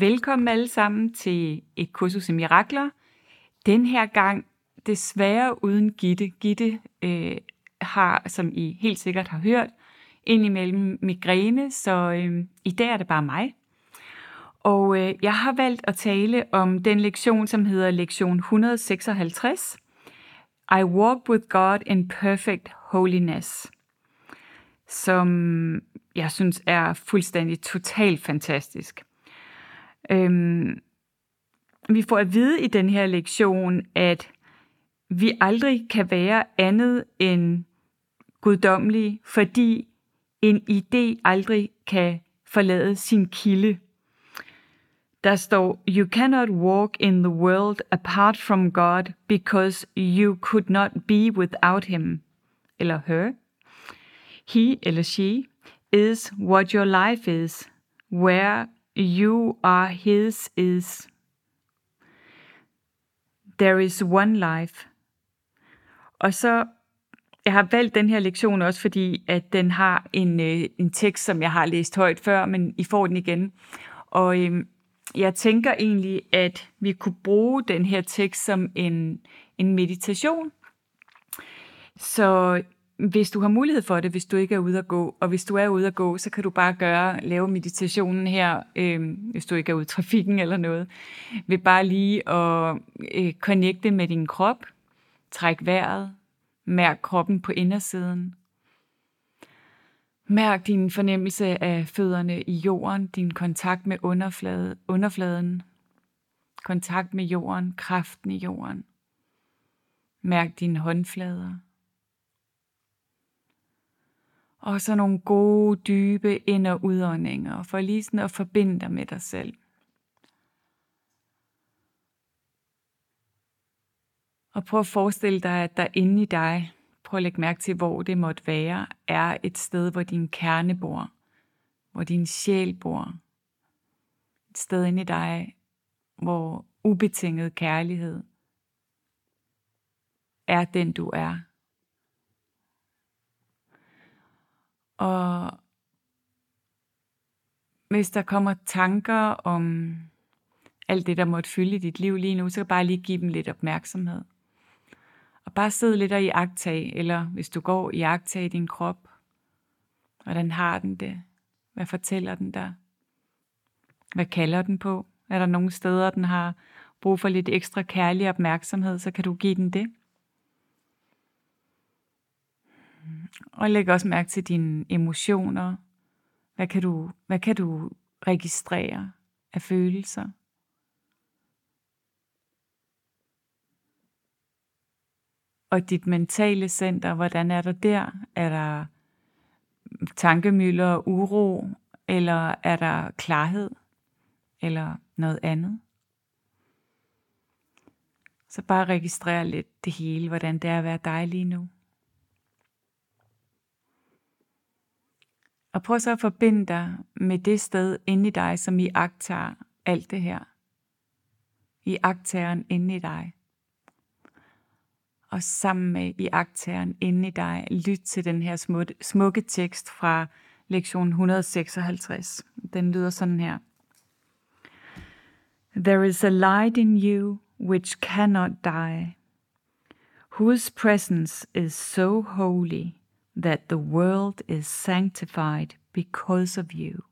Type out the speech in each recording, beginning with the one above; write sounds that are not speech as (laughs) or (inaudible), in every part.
Velkommen alle sammen til et kursus i mirakler. Den her gang desværre uden Gitte. Gitte øh, har, som I helt sikkert har hørt, indimellem migræne, så øh, i dag er det bare mig. Og øh, jeg har valgt at tale om den lektion, som hedder lektion 156. I walk with God in perfect holiness. Som jeg synes er fuldstændig totalt fantastisk. Øhm, vi får at vide i den her lektion, at vi aldrig kan være andet end guddommelige, fordi en idé aldrig kan forlade sin kilde. Der står, You cannot walk in the world apart from God, because you could not be without him. Eller her. He eller she is what your life is, where you are his is. There is one life. Og så, jeg har valgt den her lektion også, fordi at den har en, øh, en tekst, som jeg har læst højt før, men I får den igen. Og øh, jeg tænker egentlig, at vi kunne bruge den her tekst som en, en meditation. Så hvis du har mulighed for det, hvis du ikke er ude at gå, og hvis du er ude at gå, så kan du bare gøre, lave meditationen her, øh, hvis du ikke er ude i trafikken eller noget, ved bare lige at øh, connecte med din krop, træk vejret, mærk kroppen på indersiden, mærk din fornemmelse af fødderne i jorden, din kontakt med underflade, underfladen, kontakt med jorden, kraften i jorden. Mærk dine håndflader og så nogle gode, dybe ind- og udåndinger, for lige sådan at forbinde dig med dig selv. Og prøv at forestille dig, at der inde i dig, prøv at lægge mærke til, hvor det måtte være, er et sted, hvor din kerne bor, hvor din sjæl bor. Et sted inde i dig, hvor ubetinget kærlighed er den, du er. Og hvis der kommer tanker om alt det, der måtte fylde i dit liv lige nu, så bare lige give dem lidt opmærksomhed. Og bare sidde lidt og i agtag, eller hvis du går i agtag din krop, hvordan har den det? Hvad fortæller den der? Hvad kalder den på? Er der nogle steder, den har brug for lidt ekstra kærlig opmærksomhed, så kan du give den det. Og læg også mærke til dine emotioner. Hvad kan du, hvad kan du registrere af følelser? Og dit mentale center, hvordan er der der? Er der tankemøller og uro, eller er der klarhed, eller noget andet? Så bare registrer lidt det hele, hvordan det er at være dig lige nu. Og prøv så at forbinde dig med det sted inde i dig, som I agtager alt det her. I agtageren inde i dig. Og sammen med i agtageren inde i dig, lyt til den her smukke, smukke tekst fra lektion 156. Den lyder sådan her. There is a light in you which cannot die, whose presence is so holy – that the world is sanctified because of you.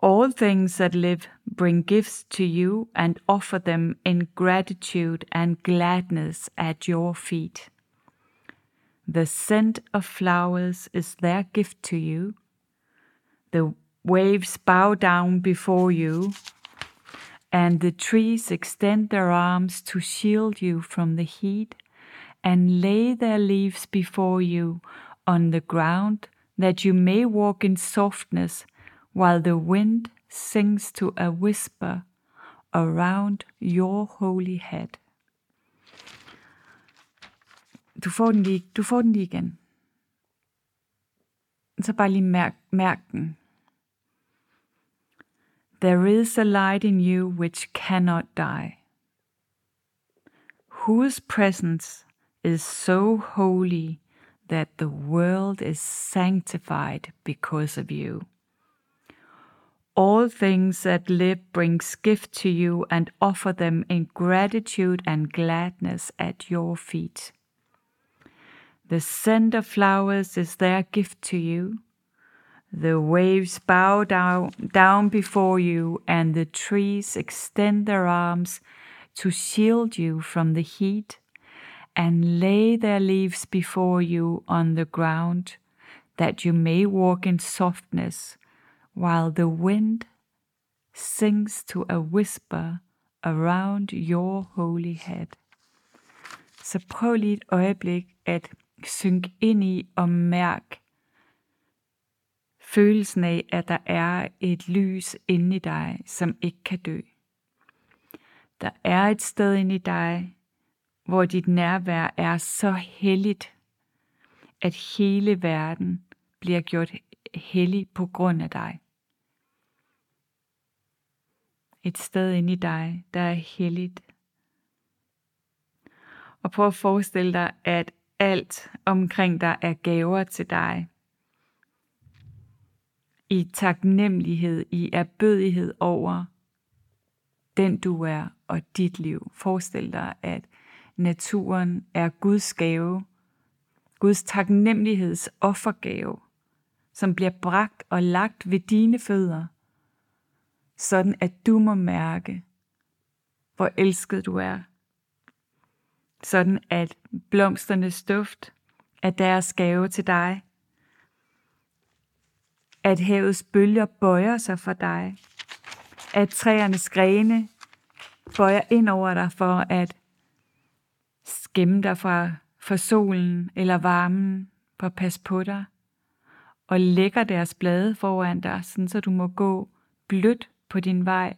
All things that live bring gifts to you and offer them in gratitude and gladness at your feet. The scent of flowers is their gift to you. The waves bow down before you, and the trees extend their arms to shield you from the heat and lay their leaves before you on the ground that you may walk in softness while the wind sings to a whisper around your holy head. Du får den lige, du får den lige igen. Så bare lige mærk, mærk den. There is a light in you which cannot die, whose presence is so holy that the world is sanctified because of you. All things that live brings gift to you and offer them in gratitude and gladness at your feet. The scent of flowers is their gift to you. The waves bow down, down before you, and the trees extend their arms to shield you from the heat and lay their leaves before you on the ground, that you may walk in softness, while the wind sings to a whisper around your holy head. Så prøv lige et øjeblik at synke ind i og mærk følelsen af, at der er et lys inde i dig, som ikke kan dø. Der er et sted inde i dig, hvor dit nærvær er så helligt, at hele verden bliver gjort hellig på grund af dig. Et sted inde i dig, der er helligt. Og prøv at forestille dig, at alt omkring dig er gaver til dig. I taknemmelighed, i erbødighed over den du er og dit liv. Forestil dig, at naturen er Guds gave, Guds taknemmeligheds offergave, som bliver bragt og lagt ved dine fødder, sådan at du må mærke, hvor elsket du er. Sådan at blomsternes duft er deres gave til dig. At havets bølger bøjer sig for dig. At træernes grene bøjer ind over dig for at gemme dig fra, fra solen eller varmen for at passe på dig, og lægger deres blade foran dig, sådan så du må gå blødt på din vej,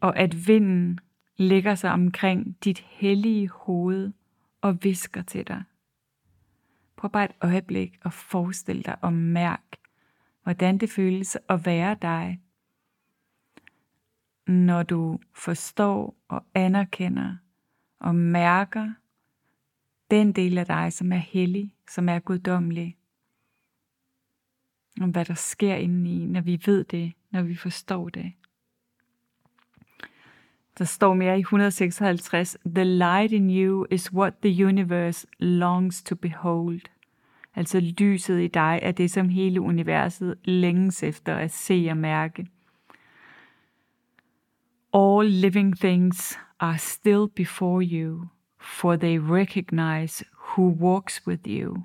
og at vinden lægger sig omkring dit hellige hoved og visker til dig. Prøv bare et øjeblik at forestille dig og mærk, hvordan det føles at være dig, når du forstår og anerkender og mærker den del af dig, som er hellig, som er guddommelig. Om hvad der sker indeni, når vi ved det, når vi forstår det. Der står mere i 156, The light in you is what the universe longs to behold. Altså lyset i dig er det, som hele universet længes efter at se og mærke. All living things are still before you, for they recognize who walks with you.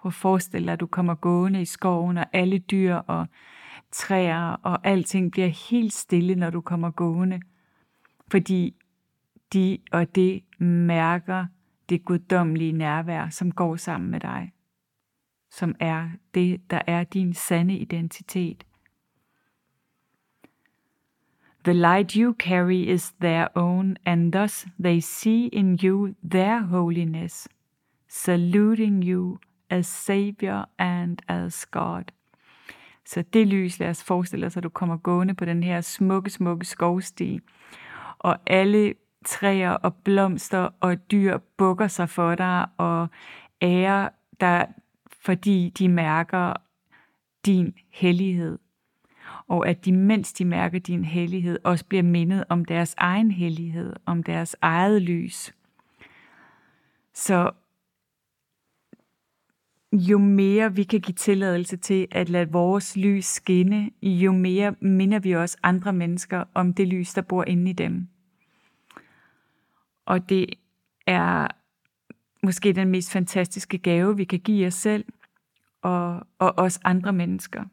Prøv at forestille dig, at du kommer gående i skoven, og alle dyr og træer og alting bliver helt stille, når du kommer gående. Fordi de og det mærker det guddommelige nærvær, som går sammen med dig. Som er det, der er din sande identitet. The light you carry is their own, and thus they see in you their holiness, saluting you as Savior and as God. Så det lys, lad os forestille os, at du kommer gående på den her smukke, smukke skovsti, og alle træer og blomster og dyr bukker sig for dig og ærer dig, fordi de mærker din hellighed og at de, mens de mærker din hellighed, også bliver mindet om deres egen hellighed, om deres eget lys. Så jo mere vi kan give tilladelse til at lade vores lys skinne, jo mere minder vi også andre mennesker om det lys, der bor inde i dem. Og det er måske den mest fantastiske gave, vi kan give os selv og, og os andre mennesker.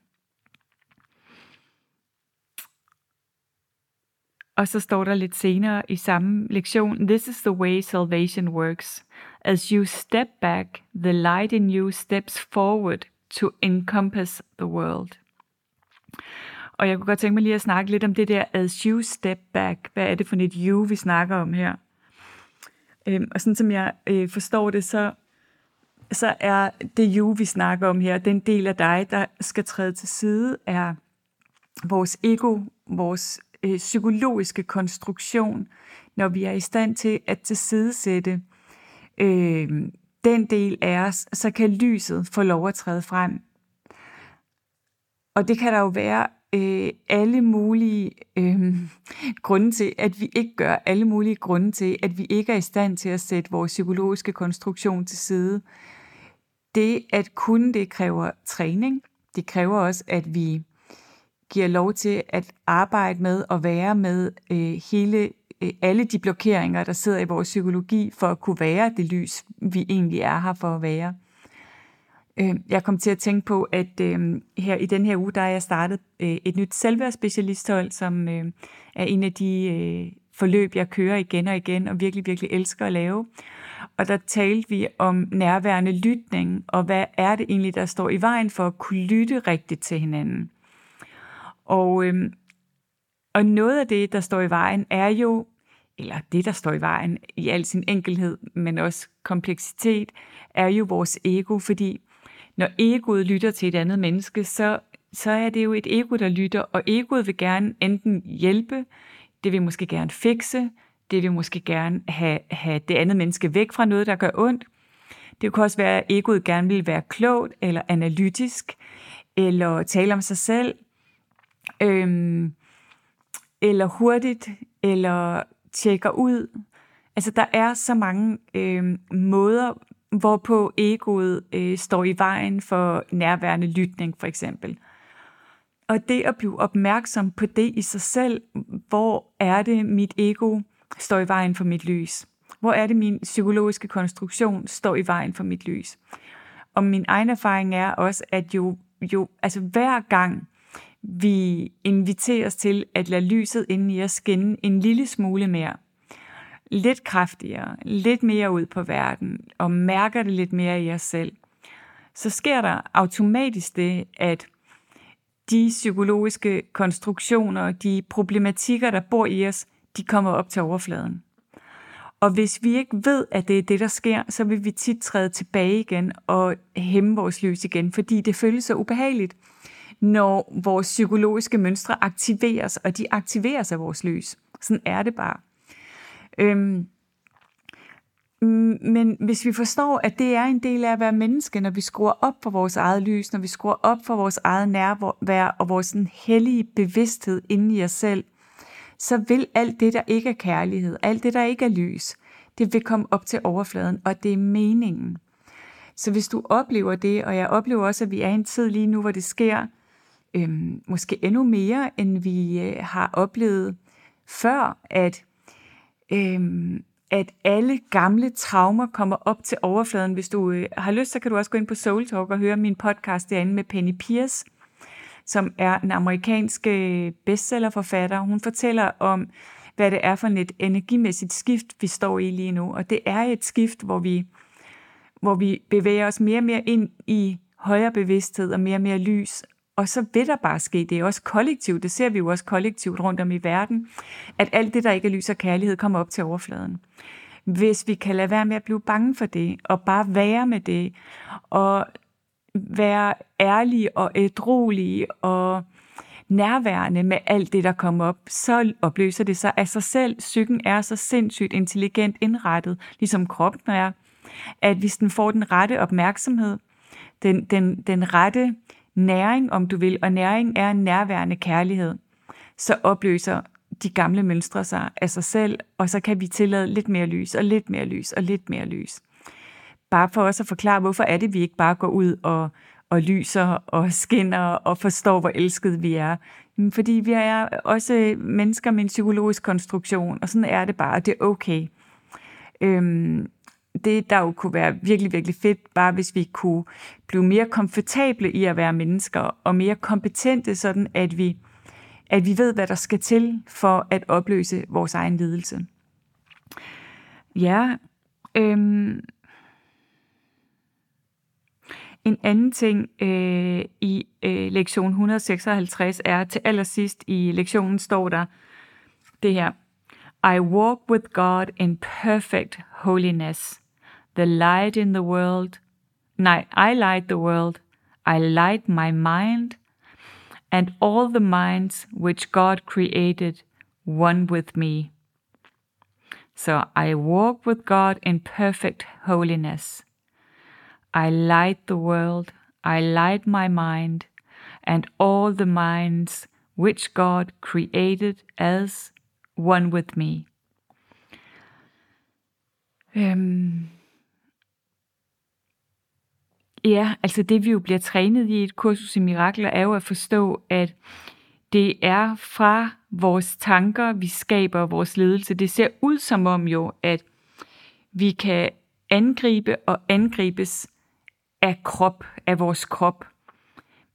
Og så står der lidt senere i samme lektion, This is the way salvation works. As you step back, the light in you steps forward to encompass the world. Og jeg kunne godt tænke mig lige at snakke lidt om det der, as you step back. Hvad er det for et you, vi snakker om her? Øhm, og sådan som jeg øh, forstår det, så, så er det you, vi snakker om her, den del af dig, der skal træde til side, er vores ego, vores øh, psykologiske konstruktion, når vi er i stand til at tilsidesætte øh, den del af os, så kan lyset få lov at træde frem. Og det kan der jo være øh, alle mulige øh, grunde til, at vi ikke gør, alle mulige grunde til, at vi ikke er i stand til at sætte vores psykologiske konstruktion til side. Det at kunne det kræver træning. Det kræver også, at vi giver lov til at arbejde med og være med øh, hele øh, alle de blokeringer, der sidder i vores psykologi, for at kunne være det lys, vi egentlig er her for at være. Øh, jeg kom til at tænke på, at øh, her i den her uge, der er jeg startet øh, et nyt selvværdsspecialisthold, som øh, er en af de øh, forløb, jeg kører igen og igen, og virkelig, virkelig elsker at lave. Og der talte vi om nærværende lytning, og hvad er det egentlig, der står i vejen for at kunne lytte rigtigt til hinanden. Og, øhm, og noget af det, der står i vejen, er jo, eller det, der står i vejen i al sin enkelhed, men også kompleksitet, er jo vores ego, fordi når egoet lytter til et andet menneske, så, så er det jo et ego, der lytter, og egoet vil gerne enten hjælpe, det vil måske gerne fikse, det vil måske gerne have, have det andet menneske væk fra noget, der gør ondt. Det kan også være, at egoet gerne vil være klogt eller analytisk, eller tale om sig selv, øhm, eller hurtigt, eller tjekker ud. Altså, der er så mange øhm, måder, hvorpå egoet øh, står i vejen for nærværende lytning, for eksempel. Og det at blive opmærksom på det i sig selv, hvor er det, mit ego står i vejen for mit lys? Hvor er det, min psykologiske konstruktion står i vejen for mit lys? Og min egen erfaring er også, at jo, jo altså hver gang vi inviteres til at lade lyset inde i os skinne en lille smule mere, lidt kraftigere, lidt mere ud på verden, og mærker det lidt mere i os selv, så sker der automatisk det, at de psykologiske konstruktioner, de problematikker, der bor i os, de kommer op til overfladen. Og hvis vi ikke ved, at det er det, der sker, så vil vi tit træde tilbage igen og hæmme vores lys igen, fordi det føles så ubehageligt, når vores psykologiske mønstre aktiveres, og de aktiveres af vores lys. Sådan er det bare. Øhm, men hvis vi forstår, at det er en del af at være menneske, når vi skruer op for vores eget lys, når vi skruer op for vores eget nærvær og vores sådan hellige bevidsthed inde i os selv, så vil alt det, der ikke er kærlighed, alt det, der ikke er lys, det vil komme op til overfladen, og det er meningen. Så hvis du oplever det, og jeg oplever også, at vi er i en tid lige nu, hvor det sker, øhm, måske endnu mere, end vi øh, har oplevet før, at øhm, at alle gamle traumer kommer op til overfladen. Hvis du øh, har lyst, så kan du også gå ind på Soul Talk og høre min podcast derinde med Penny Pierce, som er en amerikansk øh, bestsellerforfatter. Hun fortæller om, hvad det er for et energimæssigt skift, vi står i lige nu. Og det er et skift, hvor vi, hvor vi bevæger os mere og mere ind i højere bevidsthed og mere og mere lys. Og så vil der bare ske, det er også kollektivt, det ser vi jo også kollektivt rundt om i verden, at alt det, der ikke er lys og kærlighed, kommer op til overfladen. Hvis vi kan lade være med at blive bange for det, og bare være med det, og være ærlige og ædrolige og nærværende med alt det, der kommer op, så opløser det sig af sig selv. Psyken er så sindssygt intelligent indrettet, ligesom kroppen er, at hvis den får den rette opmærksomhed, den, den, den rette næring, om du vil, og næring er en nærværende kærlighed, så opløser de gamle mønstre sig af sig selv, og så kan vi tillade lidt mere lys, og lidt mere lys, og lidt mere lys. bare for også at forklare, hvorfor er det, vi ikke bare går ud og, og lyser og skinner og forstår, hvor elsket vi er. Fordi vi er også mennesker med en psykologisk konstruktion, og sådan er det bare, det er okay. Øhm, det, der jo kunne være virkelig, virkelig fedt, bare hvis vi kunne blive mere komfortable i at være mennesker, og mere kompetente, sådan at vi, at vi ved, hvad der skal til for at opløse vores egen lidelse. Ja, øhm, en anden ting øh, i øh, lektion 156 er, til allersidst i lektionen står der det her. I walk with God in perfect holiness. The light in the world. Nej, I light the world. I light my mind and all the minds which God created one with me. So I walk with God in perfect holiness. I light the world, I light my mind, and all the minds which God created as one with me. Øhm. Ja, altså det vi jo bliver trænet i et kursus i mirakler, er jo at forstå, at det er fra vores tanker, vi skaber vores ledelse. Det ser ud som om jo, at vi kan angribe og angribes af krop, af vores krop.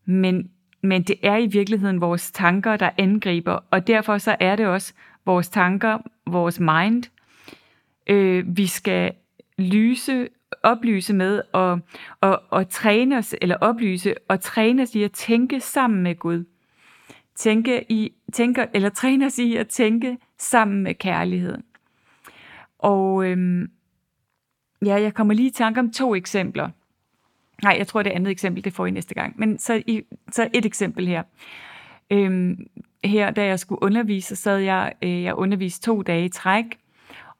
Men, men det er i virkeligheden vores tanker, der angriber, og derfor så er det også vores tanker, vores mind, øh, vi skal lyse, oplyse med og, og, og træne os, eller oplyse og træne os i at tænke sammen med Gud. Tænke i, tænker, eller (laughs) træne os i at tænke sammen med kærligheden. Og øhm, ja, jeg kommer lige i tanke om to eksempler. Nej, jeg tror, det andet eksempel, det får I næste gang. Men så, i, så et eksempel her. Øhm, her, da jeg skulle undervise, så jeg, øh, jeg underviste to dage i træk,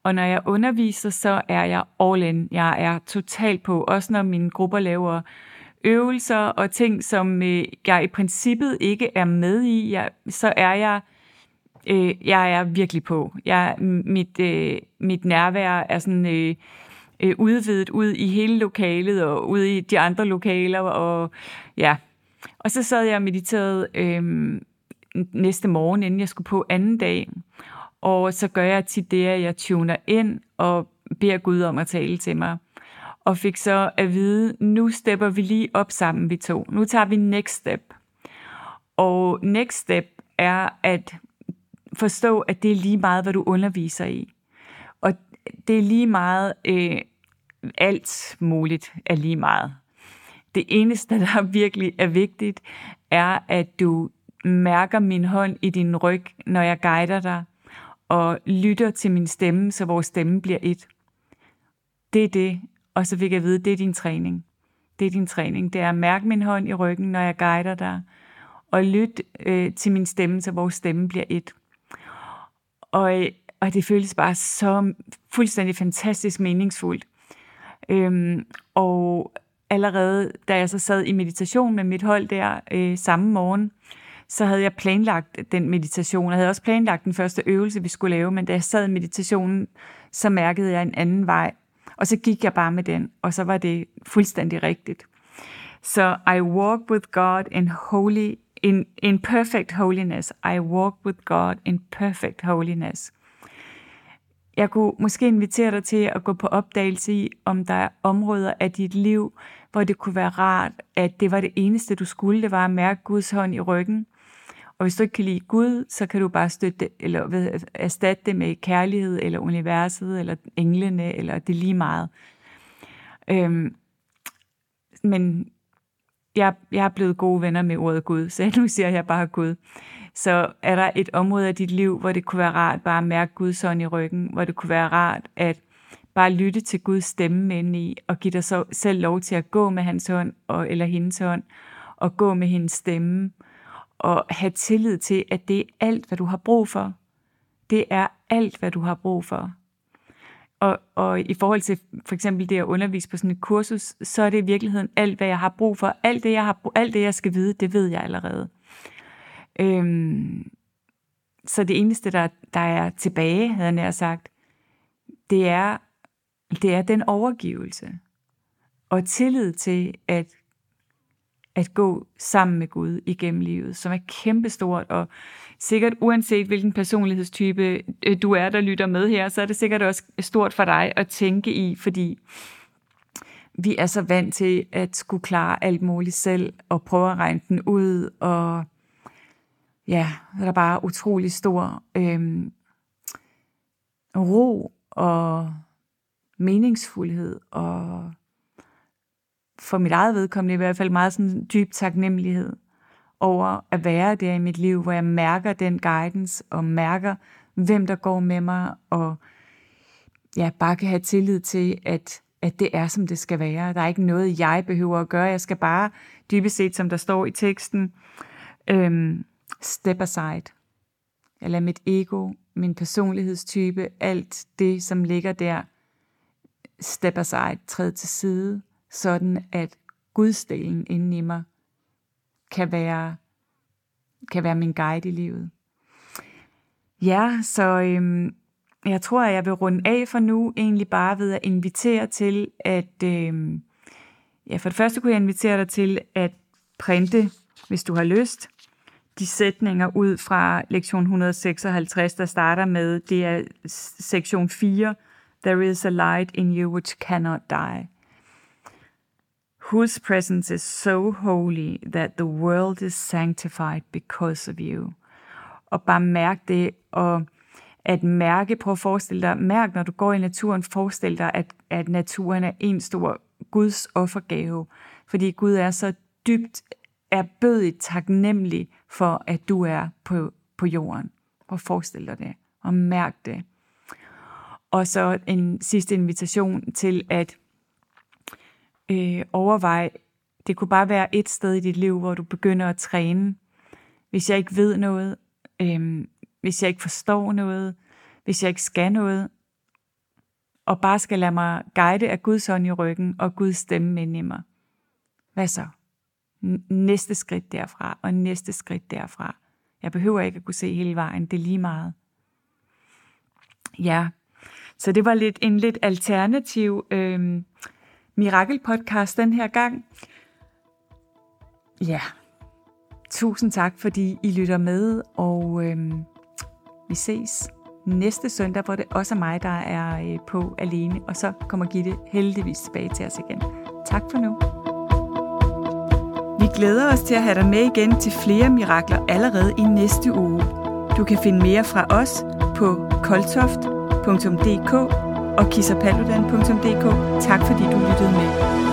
og når jeg underviser, så er jeg all in. Jeg er totalt på, også når mine grupper laver øvelser og ting, som øh, jeg i princippet ikke er med i, jeg, så er jeg øh, jeg er virkelig på. Jeg, mit, øh, mit nærvær er sådan øh, øh, udvidet ud i hele lokalet og ud i de andre lokaler. Og, ja. og så sad jeg og mediterede øh, næste morgen, inden jeg skulle på anden dag. Og så gør jeg tit det, at jeg tuner ind og beder Gud om at tale til mig. Og fik så at vide, nu stepper vi lige op sammen, vi to. Nu tager vi next step. Og next step er at forstå, at det er lige meget, hvad du underviser i. Og det er lige meget, øh, alt muligt er lige meget. Det eneste, der (laughs) virkelig er vigtigt, er, at du mærker min hånd i din ryg, når jeg guider dig, og lytter til min stemme, så vores stemme bliver et. Det er det, og så fik jeg at vide, det er din træning. Det er din træning. Det er at mærke min hånd i ryggen, når jeg guider dig, og lyt øh, til min stemme, så vores stemme bliver et. Og, øh, og det føles bare så fuldstændig fantastisk meningsfuldt. Øhm, og allerede da jeg så sad i meditation med mit hold der øh, samme morgen, så havde jeg planlagt den meditation. Jeg havde også planlagt den første øvelse, vi skulle lave, men da jeg sad i meditationen, så mærkede jeg en anden vej. Og så gik jeg bare med den, og så var det fuldstændig rigtigt. Så I walk with God in holy in, in perfect holiness. I walk with God in perfect holiness. Jeg kunne måske invitere dig til at gå på opdagelse i, om der er områder af dit liv, hvor det kunne være rart, at det var det eneste, du skulle, det var at mærke Guds hånd i ryggen. Og hvis du ikke kan lide Gud, så kan du bare støtte eller ved, erstatte det med kærlighed, eller universet, eller englene, eller det lige meget. Øhm, men jeg, jeg er blevet gode venner med ordet Gud, så (laughs) nu siger jeg bare Gud. Så er der et område af dit liv, hvor det kunne være rart bare at mærke Guds hånd i ryggen, hvor det kunne være rart at bare lytte til Guds stemme ind i, og give dig så selv lov til at gå med hans hånd, og, eller hendes hånd, og gå med hendes stemme, og have tillid til, at det er alt, hvad du har brug for. Det er alt, hvad du har brug for. Og, og i forhold til for eksempel det at undervise på sådan et kursus, så er det i virkeligheden alt, hvad jeg har brug for. Alt det, jeg, har, alt det, jeg skal vide, det ved jeg allerede. Øhm, så det eneste, der, der er tilbage, havde jeg sagt, det er, det er den overgivelse. og tillid til at, at gå sammen med Gud igennem livet, som er kæmpestort, og sikkert uanset hvilken personlighedstype øh, du er, der lytter med her, så er det sikkert også stort for dig at tænke i, fordi vi er så vant til at skulle klare alt muligt selv, og prøve at regne den ud, og ja, der er bare utrolig stor øhm, ro og meningsfuldhed, og for mit eget vedkommende i hvert fald meget sådan dyb taknemmelighed over at være der i mit liv, hvor jeg mærker den guidance, og mærker, hvem der går med mig, og ja, bare kan have tillid til, at, at det er, som det skal være. Der er ikke noget, jeg behøver at gøre. Jeg skal bare, dybest set, som der står i teksten, øhm, step aside. Jeg lader mit ego, min personlighedstype, alt det, som ligger der, step aside, træde til side, sådan at gudsdelen inden i mig kan være, kan være min guide i livet. Ja, så øhm, jeg tror, at jeg vil runde af for nu, egentlig bare ved at invitere til, at øhm, ja, for det første kunne jeg invitere dig til at printe, hvis du har lyst, de sætninger ud fra lektion 156, der starter med, det er sektion 4, There is a light in you which cannot die whose presence is so holy that the world is sanctified because of you. Og bare mærk det, og at mærke, prøv at forestille dig, mærk når du går i naturen, forestil dig, at, at naturen er en stor Guds offergave, fordi Gud er så dybt erbødigt taknemmelig for, at du er på, på jorden. Prøv at forestille dig det, og mærk det. Og så en sidste invitation til at øh, overvej, det kunne bare være et sted i dit liv, hvor du begynder at træne. Hvis jeg ikke ved noget, øh, hvis jeg ikke forstår noget, hvis jeg ikke skal noget, og bare skal lade mig guide af Guds ånd i ryggen og Guds stemme ind i mig. Hvad så? Næste skridt derfra, og næste skridt derfra. Jeg behøver ikke at kunne se hele vejen, det er lige meget. Ja, så det var lidt en lidt alternativ øh, mirakelpodcast den her gang. Ja, tusind tak, fordi I lytter med, og øh, vi ses næste søndag, hvor det også er mig, der er øh, på alene, og så kommer Gitte heldigvis tilbage til os igen. Tak for nu. Vi glæder os til at have dig med igen til flere mirakler allerede i næste uge. Du kan finde mere fra os på koltoft.dk og kissapaludan.dk. Tak fordi du lyttede med.